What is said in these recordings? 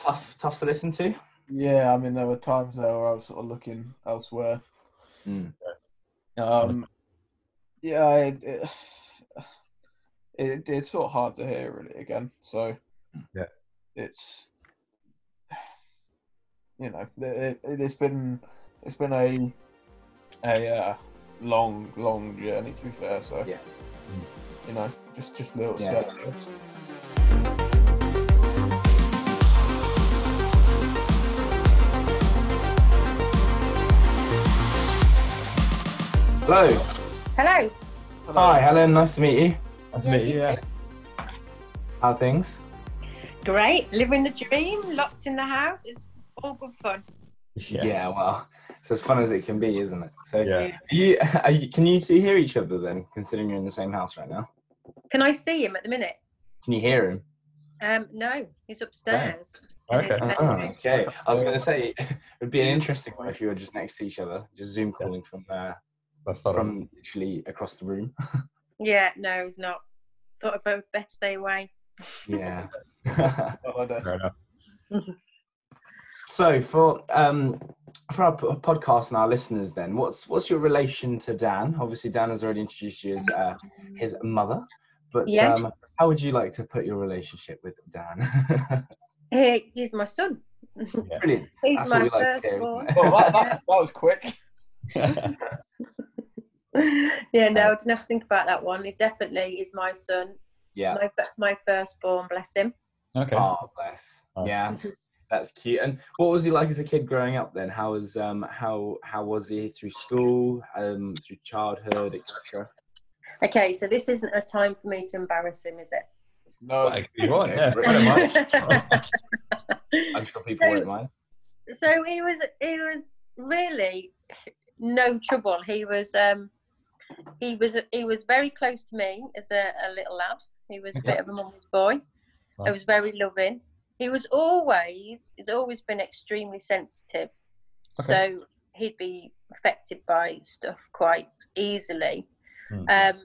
tough, tough to listen to. Yeah, I mean, there were times there where I was sort of looking elsewhere. Mm. Um, yeah, it, it, it, it's sort of hard to hear really again. So Yeah. it's you know it, it, it's been it's been a a uh, long long journey to be fair. So Yeah. you know just just little Yeah. steps. Hello. Hello. Hi, Helen. Nice to meet you. Nice to meet you. Yeah. How are things? Great. Living the dream, locked in the house. It's all good fun. Yeah. well, it's as fun as it can be, isn't it? So, Yeah. are you, are you, can you see hear each other then, considering you're in the same house right now? Can I see him at the minute? Can you hear him? Um, no, he's upstairs. Okay. Oh, okay. I was going to say it would be an interesting one if you were just next to each other, just Zoom calling from uh, That's fun. from literally across the room. Yeah, no, he's not. Thought I'd both better stay away. yeah. Fair enough. so for um for our podcast and our listeners, then what's what's your relation to Dan? Obviously, Dan has already introduced you as uh, his mother, but Yes. um, how would you like to put your relationship with Dan? He, he's my son. Brilliant. He's That's my we like to hear, firstborn. isn't Well, that, that, that was quick. yeah, no, I didn't have to think about that one. He definitely is my son. Yeah. My, my firstborn, bless him. okay. Oh, bless. Nice. Yeah. That's cute. And what was he like as a kid growing up then? How was um how how was he through school, um through childhood, etc. Okay, so this isn't a time for me to embarrass him, is it? No, Like, you want, Okay, yeah. I don't mind. I'm sure people So- won't mind. so he was he was really no trouble he was um he was he was very close to me as a, a little lad. He was a bit of a mum's boy. I was very loving. He was always he's always been extremely sensitive. Okay. so he'd be affected by stuff quite easily. Hmm. um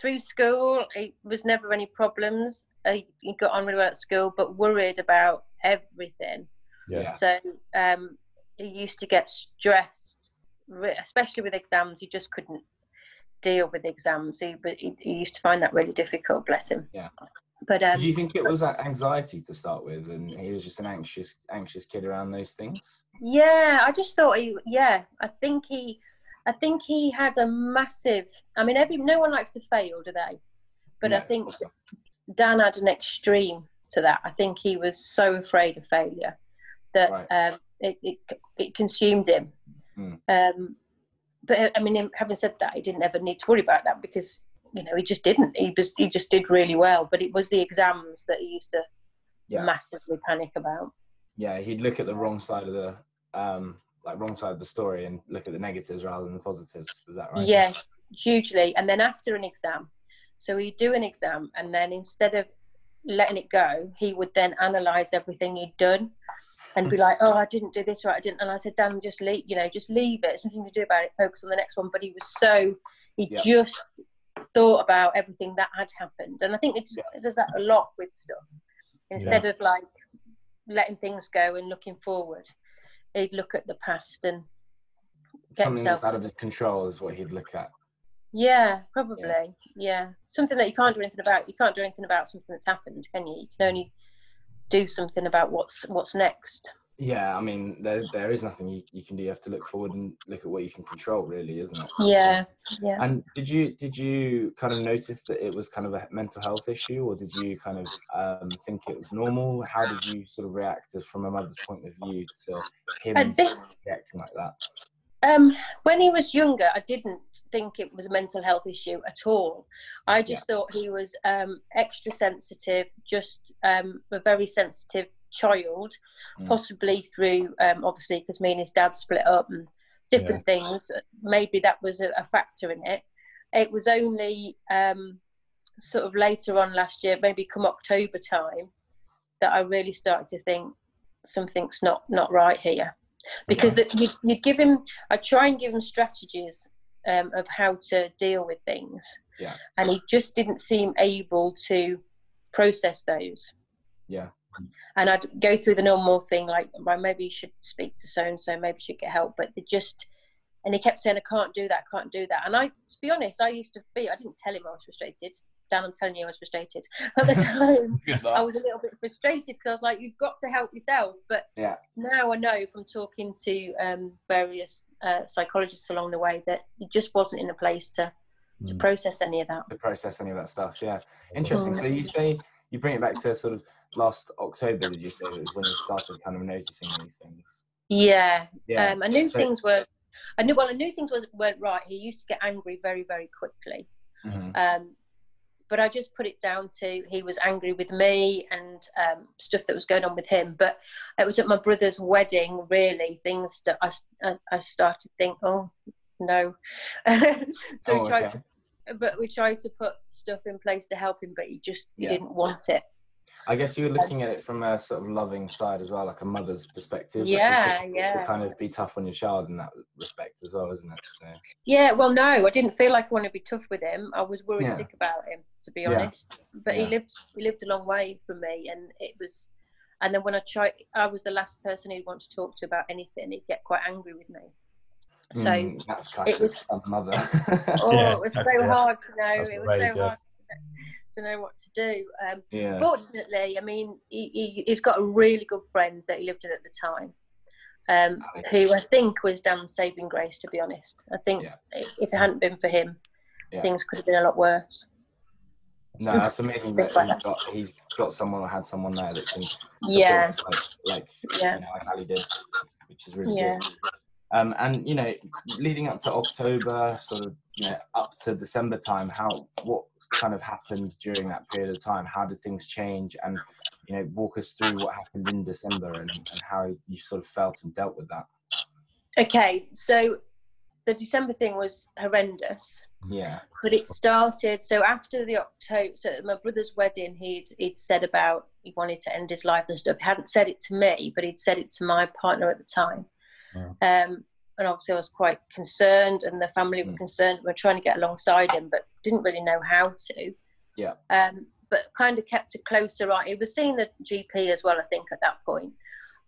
through school it was never any problems. Uh, he got on really well at school but worried about everything. Yeah. so um, he used to get stressed, especially with exams. He just couldn't deal with exams. He, he, he used to find that really difficult. Bless him. Yeah. But um, Did you think it was that anxiety to start with, and he was just an anxious, anxious kid around those things? yeah, I just thought he. Yeah, I think he. I think he had a massive. I mean, every no one likes to fail, do they? But No, I think. Dan had an extreme to that. I think he was so afraid of failure that Right. um, it, it it consumed him. Hmm. Um, but uh, I mean, having said that, he didn't ever need to worry about that because you know he just didn't. He was he just did really well. But it was the exams that he used to Yeah. massively panic about. Yeah, he'd look at the wrong side of the um like wrong side of the story and look at the negatives rather than the positives. Is that right? Yeah, hugely. And then after an exam, so he'd do an exam, and then instead of letting it go, he would then analyze everything he'd done, and be like, "Oh, I didn't do this right. I didn't." And I said, "Dan, just leave. You know, just leave it. There's nothing to do about it. Focus on the next one." But he was so he Yeah. just thought about everything that had happened, and I think it, just, Yeah. it does that a lot with stuff. Instead of like letting things go and looking forward, he'd look at the past and get Something himself that's out of his control is what he'd look at. yeah, probably. Yeah. Something that you can't do anything about. You can't do anything about something that's happened, can you? You can only do something about what's what's next. Yeah, I mean, there there is nothing you, you can do. You have to look forward and look at what you can control, really, isn't it? Yeah. Yeah. And did you did you kind of notice that it was kind of a mental health issue, or did you kind of um, think it was normal? How did you sort of react as from a mother's point of view to him this reacting like that? Um when he was younger I didn't think it was a mental health issue at all. I just thought he was um extra sensitive, just um a very sensitive child, Mm. possibly through um obviously because me and his dad split up and different things. Maybe that was a, a factor in it. It was only um, sort of later on last year, maybe come October time, that I really started to think something's not not right here. Because it, you you give him, I try and give him strategies um, of how to deal with things, Yeah. and he just didn't seem able to process those. Yeah. and I'd go through the normal thing like, well, maybe you should speak to so and so, maybe you should get help. But they just, and he kept saying, I can't do that, I can't do that. And I, to be honest, I used to be, I didn't tell him I was frustrated. Dan, I'm telling you, I was frustrated. At the time, I was a little bit frustrated because I was like, you've got to help yourself. But Yeah. now I know from talking to um, various uh, psychologists along the way that he just wasn't in a place to, to Mm. process any of that. to process any of that stuff. Yeah, interesting. So you say you bring it back to sort of last October. Did you say it was when you started kind of noticing these things? Yeah, Yeah. Um, I knew So- things were. I knew well. I knew things was, weren't right. He used to get angry very, very quickly. Mhm. Um, but I just put it down to he was angry with me and um, stuff that was going on with him. But it was at my brother's wedding, really, things that I I started to think, oh no. so Oh, we tried, okay. to, but we tried to put stuff in place to help him, but he just he Yeah. didn't want it. I guess you were looking at it from a sort of loving side as well, like a mother's perspective. Yeah, yeah. To kind of be tough on your child in that respect as well, isn't it? So, Yeah, well, no, I didn't feel like I wanted to be tough with him. I was worried Yeah. sick about him, to be honest. Yeah. honest. But he lived, he lived a long way from me, and it was. And then when I tried, I was the last person he'd want to talk to about anything. He'd get quite angry with me. So, mm, that's classic was- son mother. oh, Yeah, it was so yeah. hard to know. That's It was the way, so yeah. hard to, know what to do. Um, yeah. Fortunately, I mean, he, he, he's got a really good friend that he lived with at the time, um, who I think was Dan's saving grace, to be honest. I think Yeah. if if it hadn't been for him, Yeah. things could have been a lot worse. No, that's amazing that he's got he's got someone or had someone there that can Yeah, like, like yeah, you know, like Ali did, which is really Yeah. good. Um, and you know, leading up to October, sort of, you know, up to December time, how what kind of happened during that period of time? How did things change? And you know, walk us through what happened in December and, and how you sort of felt and dealt with that. Okay, so the December thing was horrendous, Yeah, but it started. So after the October, so at my brother's wedding, he'd he'd said about he wanted to end his life and stuff. He hadn't said it to me, but he'd said it to my partner at the time. Yeah. Um, and obviously, I was quite concerned, and the family were Mm. concerned. We were trying to get alongside him, but didn't really know how to. Yeah. Um, but kind of kept a closer eye. He was seeing the GP as well, I think, at that point.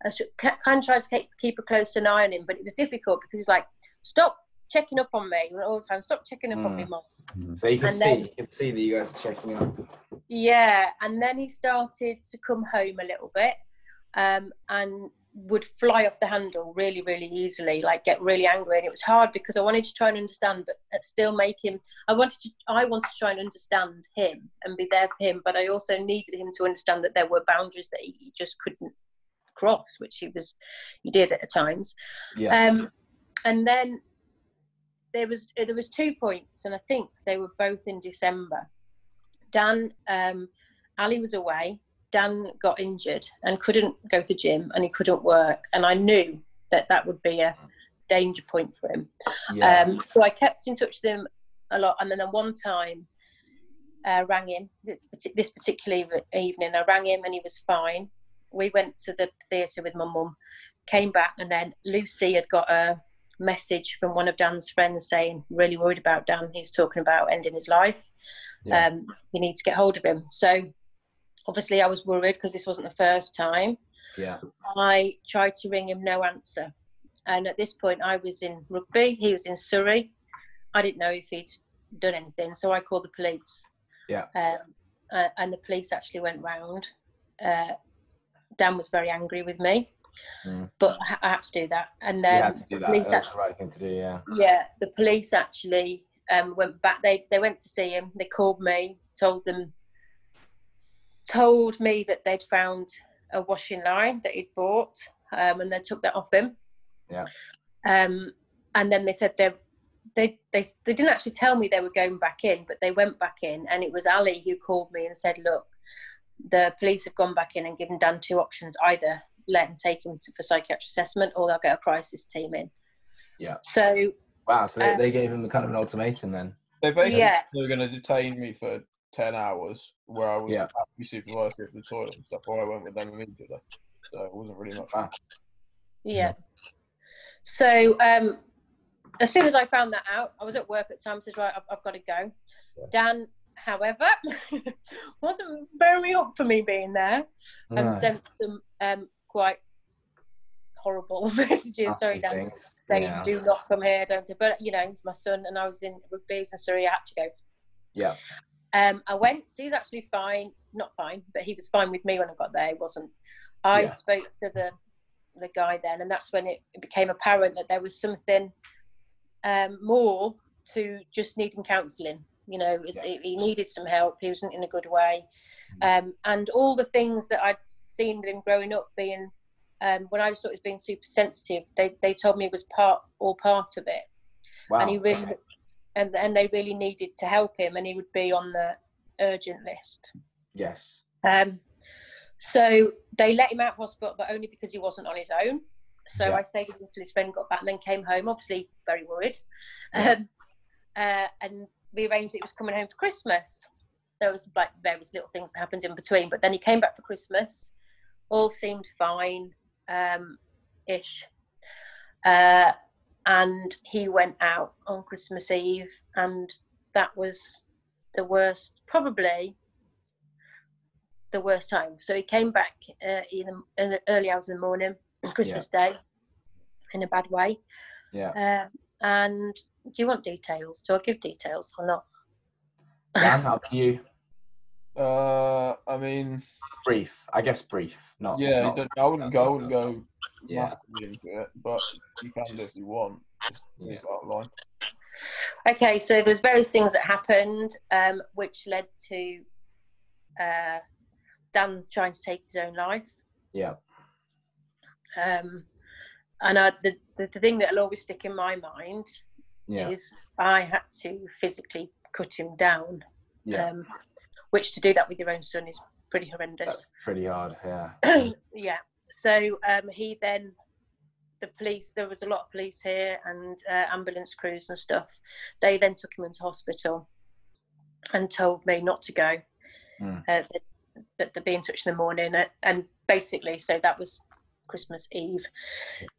I should, kind of tried to keep, keep a close eye on him, but it was difficult because he was like, "Stop checking up on me all the time. Stop checking up on me, Mm. mom." so you can And see then- you can see that you guys are checking up. Yeah, and then he started to come home a little bit, um, and would fly off the handle really, really easily, like get really angry. And it was hard because I wanted to try and understand, but still make him. I wanted to. I wanted to try and understand him and be there for him, but I also needed him to understand that there were boundaries that he he just couldn't cross, which he was, he did at times. Yeah, Um, and then there was uh, there was two points, and I think they were both in December. Dan, um, Ali was away. Dan got injured and couldn't go to the gym, and he couldn't work. And I knew that that would be a danger point for him. yeah, Um, so I kept in touch with him a lot, and then at one time, uh, rang him this particular evening. I rang him, and he was fine. We went to the theatre with my mum, came back, and then Lucy had got a message from one of Dan's friends saying, "Really worried about Dan. He's talking about ending his life. yeah. Um, you need to get hold of him." So obviously, I was worried because this wasn't the first time. yeah. I tried to ring him, no answer. And at this point, I was in Rugby, he was in Surrey. I didn't know if he'd done anything, so I called the police. Yeah. Um, uh, and the police actually went round. Uh, Dan was very angry with me, Mm. but I I had to do that. And then had to do the that. police That's act- the right thing to do. Yeah. yeah, the police actually um, went back. They they went to see him. They called me, told them, told me that they'd found a washing line that he'd bought, um, and they took that off him. Yeah. Um, and then they said they. They, they, they didn't actually tell me they were going back in, but they went back in, and it was Ali who called me and said, "Look, the police have gone back in and given Dan two options: either let him take him to, for psychiatric assessment, or they'll get a crisis team in." Yeah. So Wow. So they, Um, they gave him kind of an ultimatum then. They basically Yeah. were going to detain me for 10 hours where I was Yeah. had to be supervised at the toilet and stuff, or I went with them immediately. So it wasn't really much. fun. Yeah. So um, as soon as I found that out, I was at work at the time. Said, right, I've, I've got to go. Yeah. Dan however, wasn't very up for me being there, and sent some um, quite horrible messages. Nasty Sorry, Dan, saying Yeah. do not come here, don't. do-" But you know, it's my son, and I was in Rugby in Surrey. I had to go. Yeah. Um, I went. He's actually fine, not fine, but he was fine with me when I got there. He wasn't. I Yeah. spoke to the the guy then, and that's when it, it became apparent that there was something um, more to just needing counselling. You know, it's, Yeah. he, he needed some help. He wasn't in a good way, Mm. um, and all the things that I'd seen with him growing up, being um, when I just thought he was being super sensitive, they they told me it was part all part of it Wow. and he really and and they really needed to help him and he would be on the urgent list Yes. um so they let him out of hospital but only because he wasn't on his own so Yeah. i stayed with him until his friend got back and then came home obviously very worried Yeah. um uh, and we arranged that he was coming home for christmas there was like various little things that happened in between but then he came back for christmas all seemed fine um ish uh and he went out on Christmas Eve, and that was the worst, probably the worst time. So he came back uh, in, the, in the early hours of the morning, Christmas Day, in a bad way. Yeah. Uh, and do you want details? Do I give details or not? Dan, up to you. Uh, I mean, Brief. I guess brief. Not. yeah, not- don't- I wouldn't go. I wouldn't go Yeah. into it, but you can do if you want. Yeah. leave. Okay, so there's various things that happened, um, which led to uh, Dan trying to take his own life. Yeah. Um, and I, the, the the thing that'll always stick in my mind Yeah. is I had to physically cut him down. Yeah. Um, which to do that with your own son is pretty horrendous. That's pretty hard. Yeah. yeah. So um, he then, the police, there was a lot of police here and uh, ambulance crews and stuff. They then took him into hospital and told me not to go. Mm. Uh, that, that they'd be in touch in the morning. Uh, and basically, so that was Christmas Eve.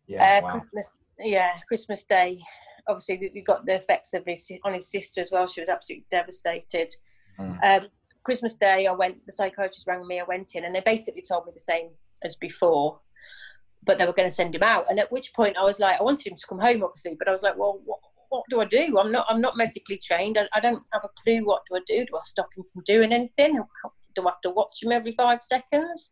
Yeah. Uh, wow. Christmas, yeah, Christmas Day. Obviously, we- we got the effects of his on his sister as well. She was absolutely devastated. Mm. Um, Christmas Day, I went. The psychiatrist rang me. I went in, and they basically told me the same as before, but they were going to send him out. And at which point, I was like, I wanted him to come home, obviously, but I was like, well, what, what do I do? I'm not. I'm not medically trained. I, I don't have a clue. What do I do? Do I stop him from doing anything? Do I have to watch him every five seconds?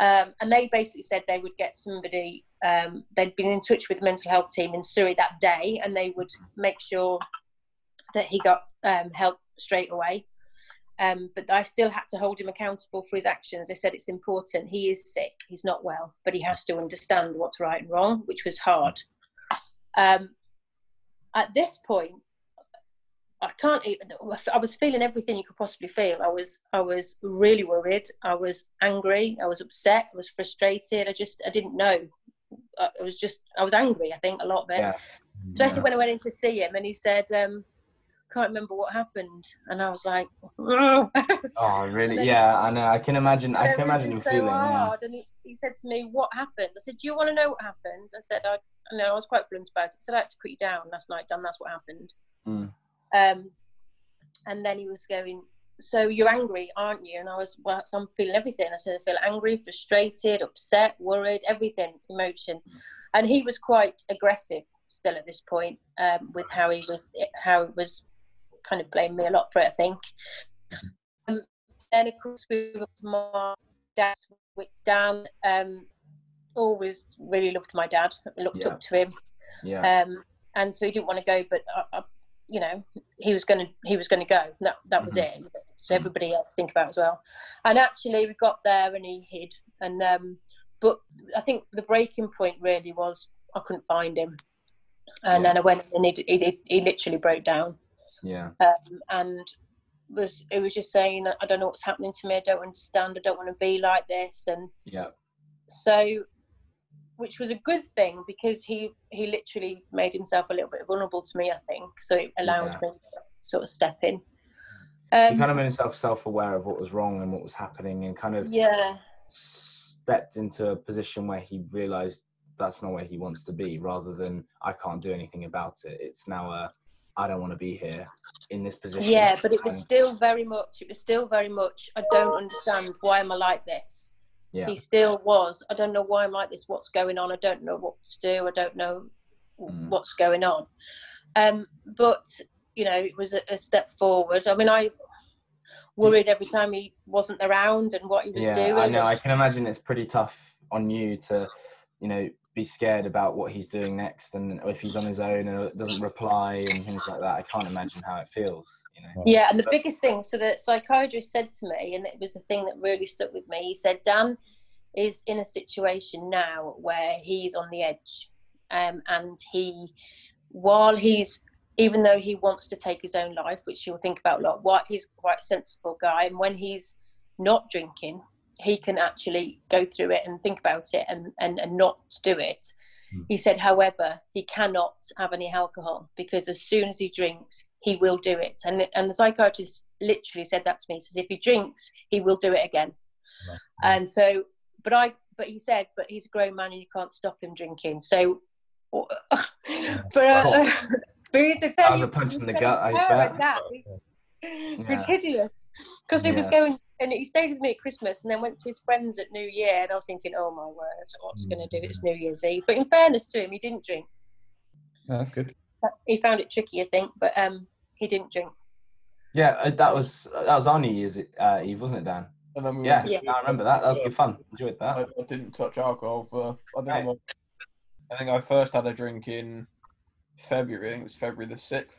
Um, and they basically said they would get somebody, um, they'd been in touch with the mental health team in Surrey that day, and they would make sure that he got um, help straight away. Um, but I still had to hold him accountable for his actions. They said it's important. He is sick, he's not well, but he has to understand what's right and wrong, which was hard. Um, at this point, I can't even. I was feeling everything you could possibly feel. I was, I was really worried. I was angry. I was upset. I was frustrated. I just, I didn't know. I I was just, I was angry. I think a lot of it, Yeah. especially when I went in to see him, and he said, um, "Can't remember what happened," and I was like, Oh, really? Yeah. I know. I can imagine. I can imagine you so feeling. Yeah. hard. And he, he said to me, "What happened?" I said, "Do you want to know what happened?" I said, "I, I know." I was quite blunt about it. I said, "I had to put you down last night, Dan. That's what happened." Mm. Um, and then he was going, "So you're angry, aren't you?" And I was, "Well, so I'm feeling everything." I said, "I feel angry, frustrated, upset, worried, everything, emotion." And he was quite aggressive still at this point um, with how he was, how he was kind of blaming me a lot for it. I think. Um, then of course we were to my dad's with Dan. Um, always really loved my dad. Looked Yeah. up to him Yeah. um, and so he didn't want to go, but uh, uh, you know he was going to he was going to go. That that was Mhm. it. So everybody else think about as well. And actually, we got there and he hid. And um, but I think the breaking point really was I couldn't find him, and Yeah. then I went and he, he he literally broke down Yeah. um, and was it was just saying I don't know what's happening to me. I don't understand. I don't want to be like this. And Yeah. so which was a good thing because he he literally made himself a little bit vulnerable to me i think so it allowed Yeah. me to sort of step in He um, kind of made himself self-aware of what was wrong and what was happening, and kind of yeah stepped into a position where he realized that's not where he wants to be rather than i can't do anything about it it's now a I don't want to be here in this position. Yeah, but it was And- still very much. It was still very much. I don't understand why am I like this. yeah, He still was. I don't know why I'm like this. What's going on? I don't know what to do. I don't know Mm. what's going on. Um, but you know, it was a, a step forward. I mean, I worried every time he wasn't around and what he was yeah. doing. I know. I can imagine it's pretty tough on you to, you know, be scared about what he's doing next, and if he's on his own and doesn't reply and things like that. I can't imagine how it feels. You know. Yeah, and the biggest thing, so the psychiatrist said to me, and it was the thing that really stuck with me. He said, Dan is in a situation now where he's on the edge, um, and he, while he's, even though he wants to take his own life, which you'll think about a lot, what he's quite a sensible guy, and when he's not drinking, he can actually go through it and think about it and and, and not do it. Hmm. He said, however, he cannot have any alcohol because as soon as he drinks, he will do it. And and the psychiatrist literally said that to me. He says, if he drinks, he will do it again. Right. And so, but I, but he said, but he's a grown man and you can't stop him drinking. So, for a, for you to tell That was you, a punch in the gut, I bet. That it was hideous because he was going and he stayed with me at Christmas and then went to his friends at New Year and I was thinking, oh my word, what's going to do? It's New Year's Eve. But in fairness to him, he didn't drink. Yeah, that's good. He found it tricky, I think, but um, he didn't drink. Yeah, uh, that was that was our New Year's uh, Eve, wasn't it, Dan? And then we Yeah, went to- I remember that. That was good fun. Enjoyed that. I didn't touch alcohol for. I think, Right. I, I think I first had a drink in February. I think it was February the sixth.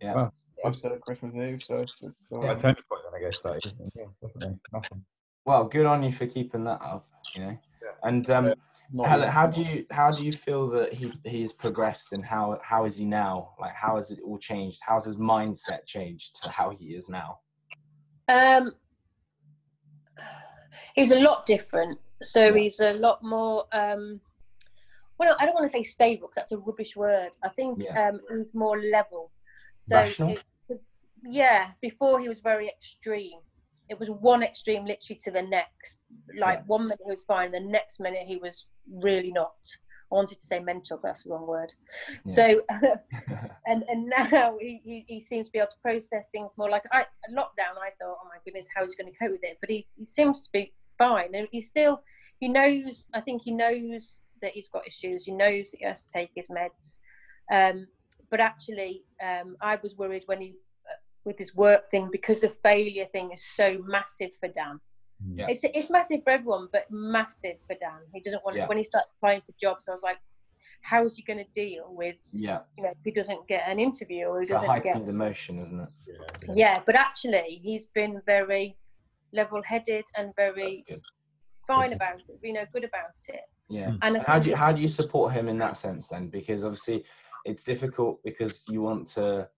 Yeah. Wow. After Christmas Eve, so it's, it's all Yeah, right. turning point then I guess that is. Yeah, definitely. Nothing. Well, good on you for keeping that up. You know, and um, Not how, how do you how do you feel that he he has progressed and how how is he now? Like, how has it all changed? How's his mindset changed to how he is now? Um, he's a lot different. So Yeah. he's a lot more. Um, well, I don't want to say stable because that's a rubbish word. I think Yeah. um, he's more level. So Rational? it- yeah, before he was very extreme. It was one extreme literally to the next. Like Yeah. one minute he was fine, the next minute he was really not. I wanted to say mental, but that's the wrong word. Yeah. So and and now he, he, he seems to be able to process things more like I lockdown I thought oh my goodness how he's going to cope with it but he, he seems to be fine and he still he knows I think he knows that he's got issues he knows that he has to take his meds um, but actually um, I was worried when he uh, with his work thing because the failure thing is so massive for Dan Yeah. it's it's massive for everyone but massive for Dan he doesn't want Yeah. when he starts applying for jobs I was like how's he going to deal with yeah, you know, if he doesn't get an interview or he it's doesn't get heightened emotion, isn't it? Yeah. yeah but actually he's been very level-headed and very fine Good. about it you know good about it Yeah. And And how do you how do you support him in that sense then? Because obviously it's difficult because you want to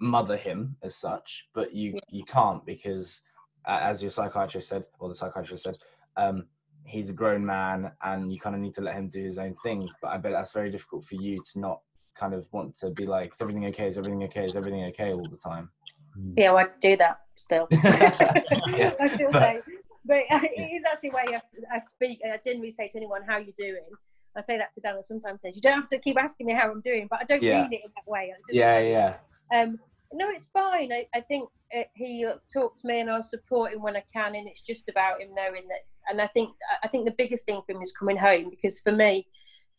mother him as such, but you Yeah. you can't because uh, as your psychiatrist said, or the psychiatrist said, um, he's a grown man and you kind of need to let him do his own things. But I bet that's very difficult for you to not kind of want to be like, is everything okay? Is everything okay? Is everything okay all the time? Mm. yeah well, I do that still Yeah, I still but- say but it is actually the way I, I speak and I generally say to anyone how you doing I say that to Dan sometimes says you don't have to keep asking me how I'm doing but I don't Yeah. mean it in that way Yeah, yeah, Um, no, it's fine. I, I think uh he uh, talks to me, and I'll support him when I can. And it's just about him knowing that. And I think I think the biggest thing for him is coming home because for me,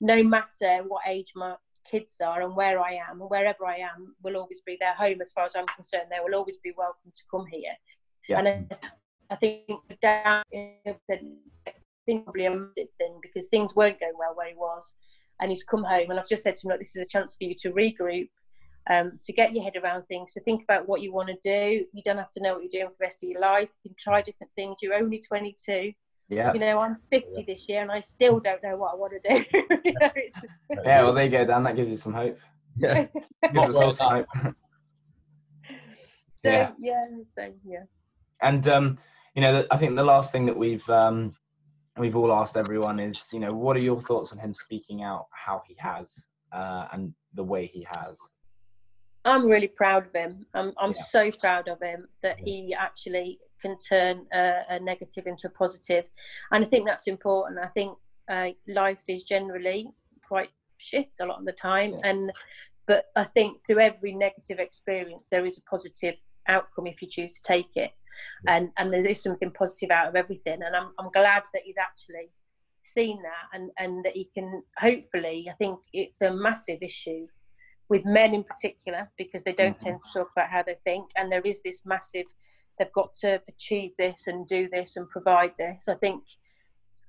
no matter what age my kids are and where I am and wherever I am, will always be their home as far as I'm concerned. They will always be welcome to come here. Yeah. And I, I think Dan, I think probably a massive thing because things weren't going well where he was, and he's come home. And I've just said to him, look, this is a chance for you to regroup um, to get your head around things, to think about what you want to do. You don't have to know what you're doing for the rest of your life. You can try different things. You're only 22. yeah. You know, I'm 50 this year and I still don't know what I want to do. you know, Yeah, well, there you go, Dan. That gives you some hope. Yeah. Gives us all some hope. so, Yeah. yeah. so, yeah. And um, you know, I think the last thing that we've um, we've all asked everyone is, you know, what are your thoughts on him speaking out how he has uh, and the way he has? I'm really proud of him. I'm, I'm Yeah. so proud of him that Yeah. he actually can turn a, a negative into a positive. And I think that's important. I think uh, life is generally quite shit a lot of the time. Yeah. And but I think through every negative experience, there is a positive outcome if you choose to take it, and and there is something positive out of everything. And I'm I'm glad that he's actually seen that and and that he can hopefully. I think it's a massive issue with men in particular because they don't Mhm. tend to talk about how they think, and there is this massive. They've got to achieve this and do this and provide this. I think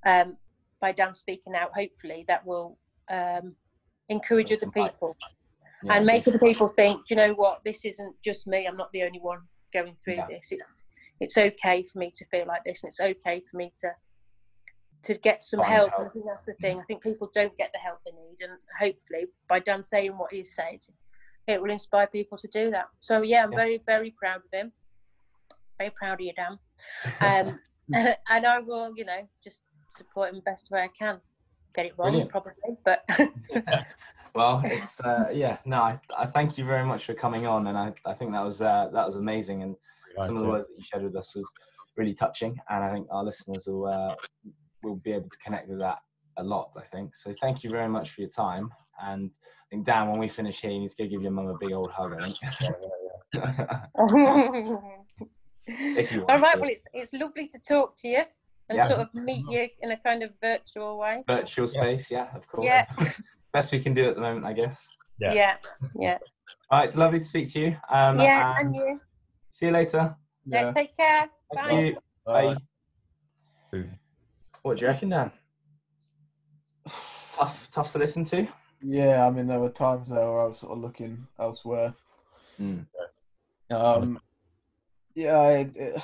um, by Dan speaking out, hopefully that will um, encourage other people Yeah, and make other people think, "Do you know what, this isn't just me. I'm not the only one going through Yeah. this. It's it's okay for me to feel like this, and it's okay for me to to get some help. help. I think that's the thing. I think people don't get the help they need, and hopefully, by Dan saying what he's said, it will inspire people to do that. So yeah, I'm Yeah. very very proud of him. Very proud of you, Dan. Um, and I will, you know, just support him best way I can. Get it wrong, Brilliant. probably, but well, it's uh, yeah. No, I, I thank you very much for coming on, and I, I think that was uh, that was amazing, and some of the words that you shared with us was really touching, and I think our listeners will uh, will be able to connect with that a lot. I think so. Thank you very much for your time, and I think Dan, when we finish here, you need to go give your mum a big old hug. I think. if you want. All right. to. Well, it's it's lovely to talk to you and Yeah. sort of meet you in a kind of virtual way. virtual space, yeah, of course. Yeah. Best we can do at the moment, I guess. Yeah. Yeah. Yeah. All right, lovely to speak to you. Um, Yeah. and And you. See you later. Yeah. Yeah. Take care. Thank Bye. you. Bye. Boom. What do you reckon, Dan? Tough, tough to listen to. Yeah, I mean, there were times there where I was sort of looking elsewhere. Mm. Um, yeah, it, it,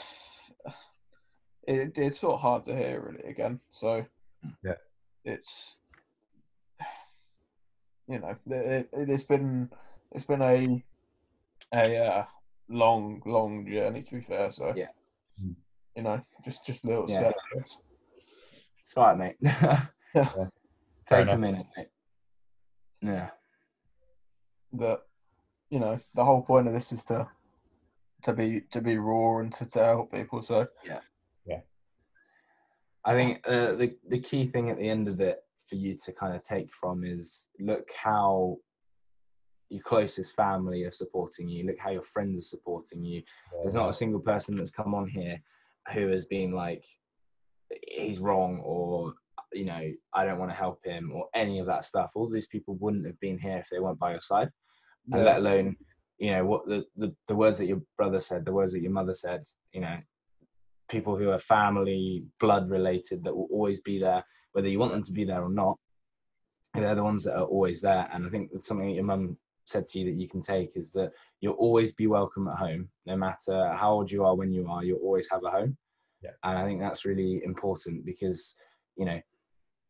it, it's sort of hard to hear really again. So Yeah. it's you know it, it, it's been it's been a a uh, long long journey to be fair. So Yeah. You know just just little Yeah. steps. It's all right, mate. Yeah. Fair Take a enough. minute, mate. Yeah. That you know the whole point of this is to to be to be raw and to, to help people. So yeah, yeah. I think uh, the the key thing at the end of it for you to kind of take from is look how your closest family are supporting you. Look how your friends are supporting you. There's not a single person that's come on here who has been like, he's wrong or, you know, I don't want to help him or any of that stuff. All these people wouldn't have been here if they weren't by your side. And let alone, you know, what the, the, the words that your brother said, the words that your mother said, you know, people who are family, blood related that will always be there, whether you want them to be there or not. They're the ones that are always there. And I think that's something that your mum said to you that you can take is that you'll always be welcome at home, no matter how old you are, when you are, you'll always have a home. Yeah. And I think that's really important because, you know,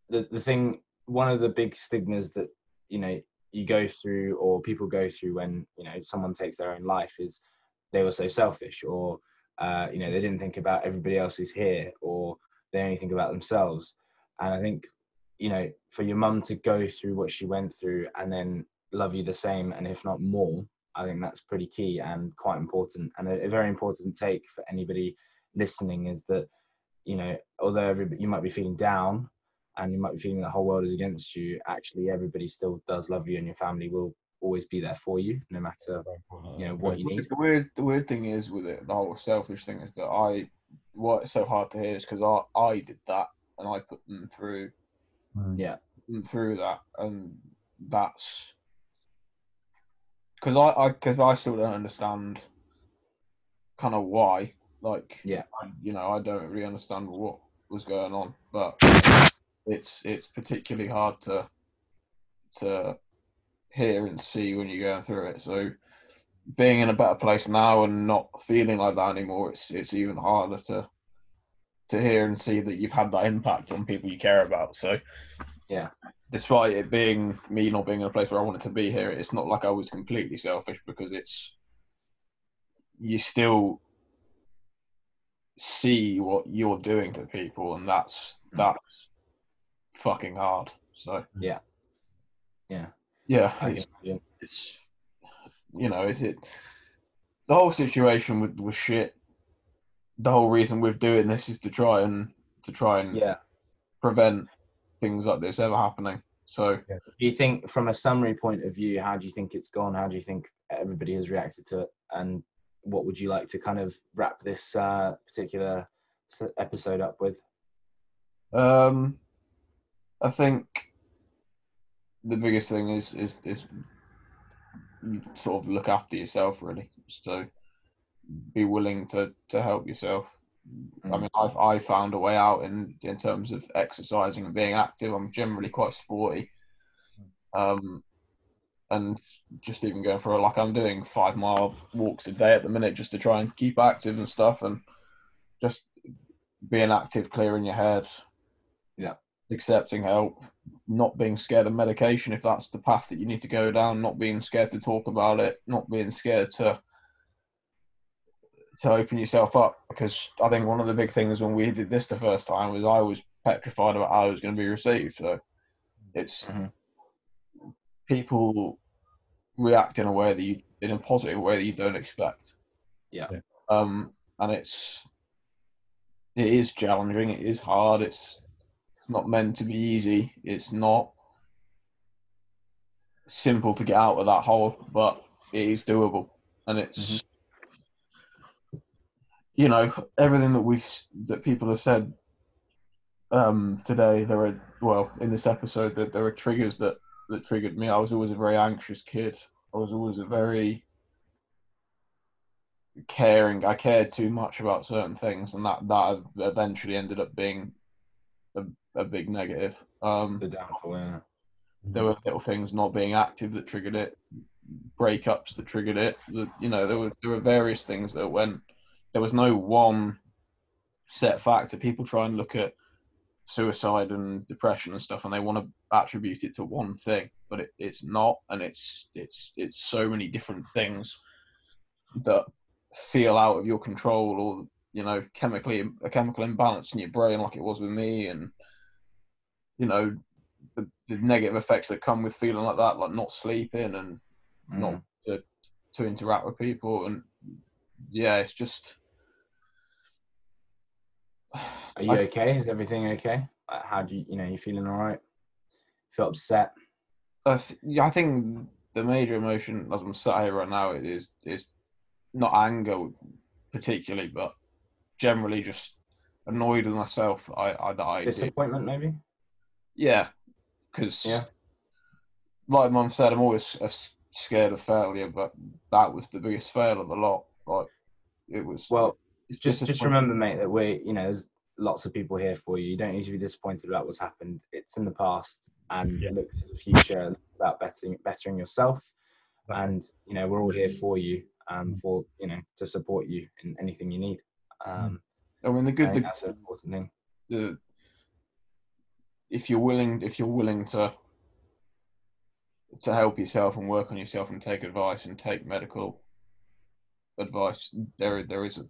the, the thing, one of the big stigmas that, you know, you go through or people go through when, you know, someone takes their own life is they were so selfish or, uh, you know, they didn't think about everybody else who's here or they only think about themselves. And I think, you know, for your mum to go through what she went through and then love you the same and if not more, I think that's pretty key and quite important. And a, a very important take for anybody listening is that, you know, although everybody, you might be feeling down and you might be feeling the whole world is against you, actually everybody still does love you and your family will always be there for you no matter, you know, what you need. The weird, the weird thing is with it, the whole selfish thing is that I, what's so hard to hear is because I, I did that and I put them through, Mm. Yeah. them through that, and that's because I, I, because I still don't understand kind of why, like, Yeah. I, you know, I don't really understand what was going on, but it's it's particularly hard to to hear and see when you're going through it. So being in a better place now and not feeling like that anymore, it's it's even harder to to hear and see that you've had that impact on people you care about. So Yeah. despite it being me not being in a place where I wanted to be here, it's not like I was completely selfish because it's you still see what you're doing to people and that's mm. that's fucking hard. So Yeah. yeah, I it's, yeah. it's you know it's it the whole situation was, was shit the whole reason we're doing this is to try and to try and Yeah. prevent things like this ever happening So Do you think, from a summary point of view, how do you think it's gone? How do you think everybody has reacted to it? And what would you like to kind of wrap this uh, particular episode up with? um, I think the biggest thing is is is sort of look after yourself really. So be willing to to help yourself. I Mm. mean, I've I found a way out in in terms of exercising and being active. I'm generally quite sporty, um, and just even going for a, like I'm doing five mile walks a day at the minute just to try and keep active and stuff, and just being active, clearing your head, Yeah. accepting help, not being scared of medication if that's the path that you need to go down, not being scared to talk about it, not being scared to to open yourself up because I think one of the big things when we did this the first time was I was petrified about how it was going to be received. So it's Mhm. people react in a way that you in a positive way that you don't expect. Yeah. Yeah. Um, and it's it is challenging. It is hard. It's it's not meant to be easy. It's not simple to get out of that hole, but it is doable, and it's you know everything that we've that people have said um, today. There are well in this episode that there are triggers that that triggered me. I was always a very anxious kid. I was always a very caring. I cared too much about certain things, and that that eventually ended up being a, a big negative. Um, The downfall, yeah. there were little things not being active that triggered it, breakups that triggered it. The, you know, there were there were various things that went. There was no one set factor. People try and look at suicide and depression and stuff, and they want to attribute it to one thing, but it, it's not, and it's it's it's so many different things that feel out of your control, or you know, chemically a chemical imbalance in your brain, like it was with me, and you know, the, the negative effects that come with feeling like that, like not sleeping and not Mm. to, to interact with people, and yeah, it's just. Are you I- okay? Is everything okay? Uh, How do you, you know, you feeling all right? Feel upset? I, th- yeah, I think the major emotion, as I'm sat here right now, is is not anger particularly, but generally just annoyed with myself. I, I that I did. Disappointment, maybe? Yeah, because Yeah. like Mum said, I'm always scared of failure, but that was the biggest fail of the lot. Like it was. Well, just just remember, mate, that we, you know, there's lots of people here for you. You don't need to be disappointed about what's happened. It's in the past, and Yeah. look to the future about bettering bettering yourself. And you know, we're all here for you, um, for you know, to support you in anything you need. Um, I mean, the good, the, that's an important thing. the if you're willing if you're willing to to help yourself and work on yourself and take advice and take medical advice there there is a,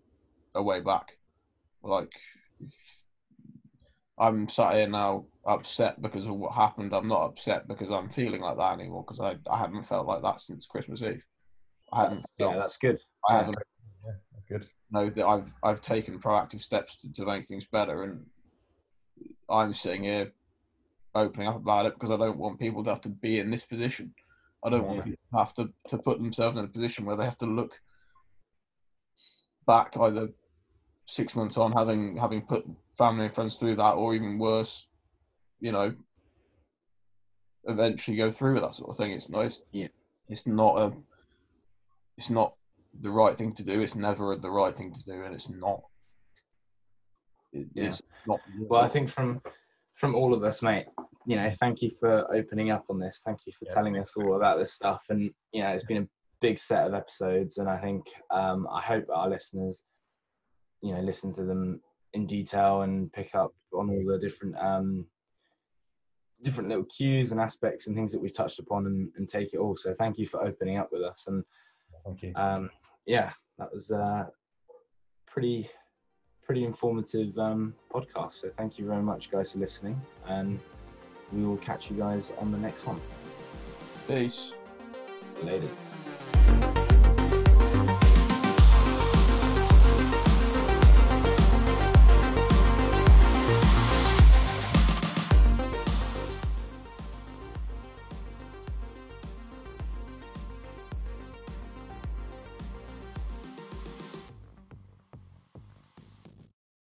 a way back like i'm sat here now upset because of what happened i'm not upset because i'm feeling like that anymore because I, I haven't felt like that since christmas eve i haven't That's, felt, yeah, that's good. i yeah. haven't Yeah, that's good. know that I've I've taken proactive steps to, to make things better, and I'm sitting here opening up about it because I don't want people to have to be in this position. I don't want Yeah. to have to, to put themselves in a position where they have to look back either six months on having having put family and friends through that, or even worse, you know, eventually go through with that sort of thing. It's nice. Yeah. It's not a. It's not the right thing to do. It's never the right thing to do, and it's not. It, Yeah. It's not. Well, I think from from all of us, mate, you know, thank you for opening up on this. Thank you for Yeah, telling us all about this stuff. And you know, it's been a big set of episodes, and I think um, I hope our listeners, you know, listen to them in detail and pick up on all the different um, different little cues and aspects and things that we've touched upon and, and take it all. So thank you for opening up with us. And Thank you. um, yeah, that was uh, pretty pretty informative um, podcast. So thank you very much, guys, for listening, and we will catch you guys on the next one. Peace. Laters.